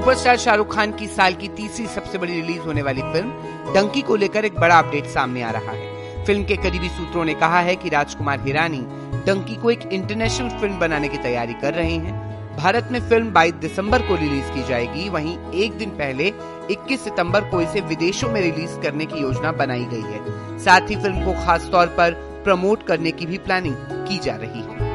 Superstar Shahrukh Khan की साल की तीसरी सबसे बड़ी रिलीज़ होने वाली फ़िल्म, डंकी को लेकर एक बड़ा अपडेट सामने आ रहा है। फ़िल्म के करीबी सूत्रों ने कहा है कि राजकुमार हिरानी डंकी को एक इंटरनेशनल फ़िल्म बनाने की तैयारी कर रहे हैं। भारत में फ़िल्म 22 दिसंबर को रिलीज़ की जाएगी, वहीं एक दिन पहले 21 सितंबर को इसे विदेशों में रिलीज़ करने की योजना बनाई गई है। साथ ही फ़िल्म को खास तौर पर प्रमोट करने की भी प्लानिंग की जा रही है।